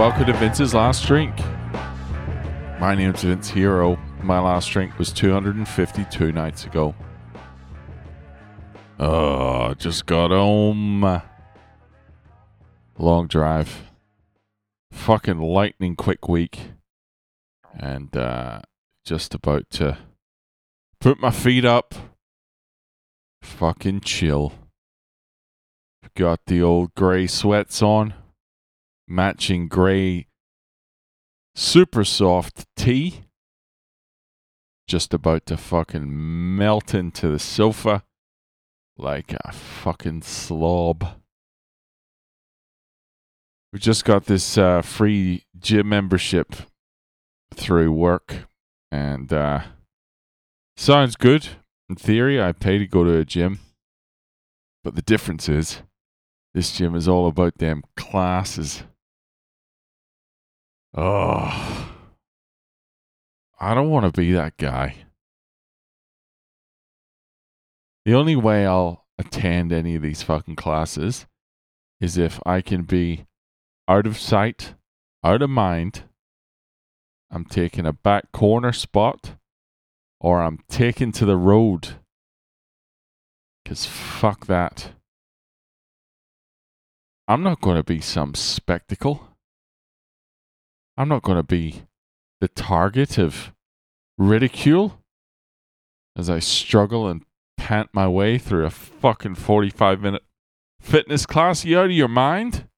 welcome to Vince's Last Drink. My name's Vince Hero. My last drink was 252 nights ago. Oh, just got home. Long drive. Fucking lightning quick week. And uh, just about to put my feet up. Fucking chill. Got the old grey sweats on. Matching grey super soft tee. Just about to fucking melt into the sofa like a fucking slob. We just got this uh, free gym membership through work, and uh, sounds good in theory. I pay to go to a gym, but the difference is this gym is all about them classes. Oh, I don't want to be that guy. The only way I'll attend any of these fucking classes is if I can be out of sight, out of mind. I'm taking a back corner spot or I'm taken to the road. Because fuck that. I'm not going to be some spectacle. I'm not going to be the target of ridicule as I struggle and pant my way through a fucking 45 minute fitness class. You out of your mind?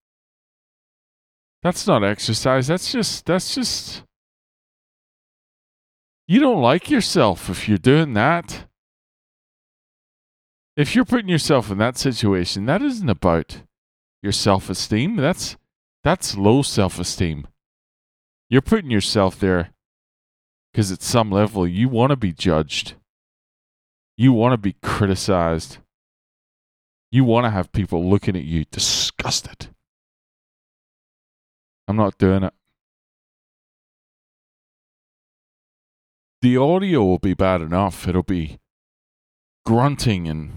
That's not exercise. That's just, that's just. You don't like yourself if you're doing that. If you're putting yourself in that situation, that isn't about your self esteem. That's, that's low self esteem. You're putting yourself there because at some level you want to be judged. You want to be criticized. You want to have people looking at you disgusted. I'm not doing it. The audio will be bad enough. It'll be grunting and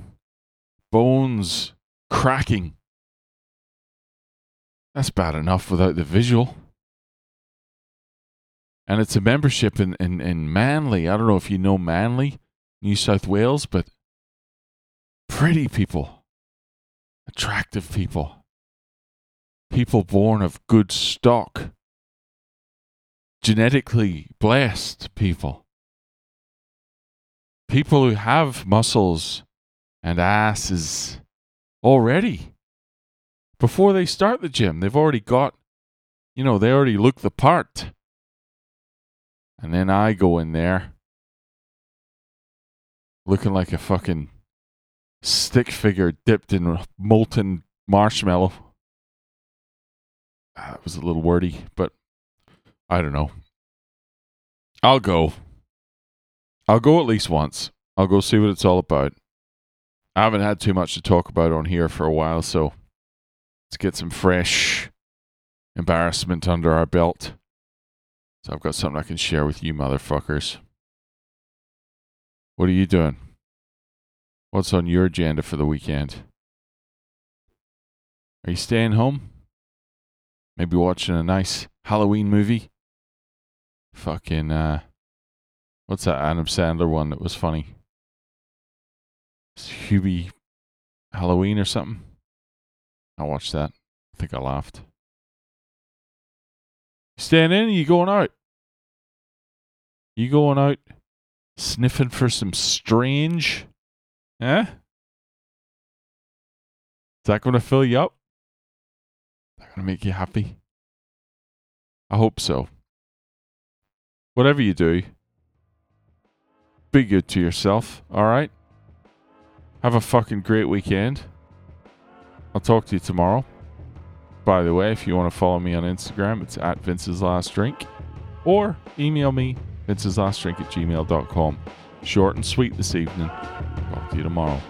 bones cracking. That's bad enough without the visual and it's a membership in, in, in Manly. I don't know if you know Manly, New South Wales, but pretty people, attractive people, people born of good stock, genetically blessed people, people who have muscles and asses already. Before they start the gym, they've already got, you know, they already look the part and then I go in there looking like a fucking stick figure dipped in molten marshmallow. Ah, that was a little wordy, but I don't know. I'll go. I'll go at least once. I'll go see what it's all about. I haven't had too much to talk about on here for a while, so let's get some fresh embarrassment under our belt. So I've got something I can share with you, motherfuckers. What are you doing? What's on your agenda for the weekend? Are you staying home? Maybe watching a nice Halloween movie? Fucking, uh, what's that Adam Sandler one that was funny? Hubie Halloween or something? I watched that. I think I laughed. Staying in? you going out? You going out sniffing for some strange? Eh? Is that going to fill you up? Is that going to make you happy? I hope so. Whatever you do, be good to yourself, all right? Have a fucking great weekend. I'll talk to you tomorrow. By the way, if you want to follow me on Instagram, it's at Vince's Last Drink. Or email me, Vince's Last Drink at gmail.com. Short and sweet this evening. Talk to you tomorrow.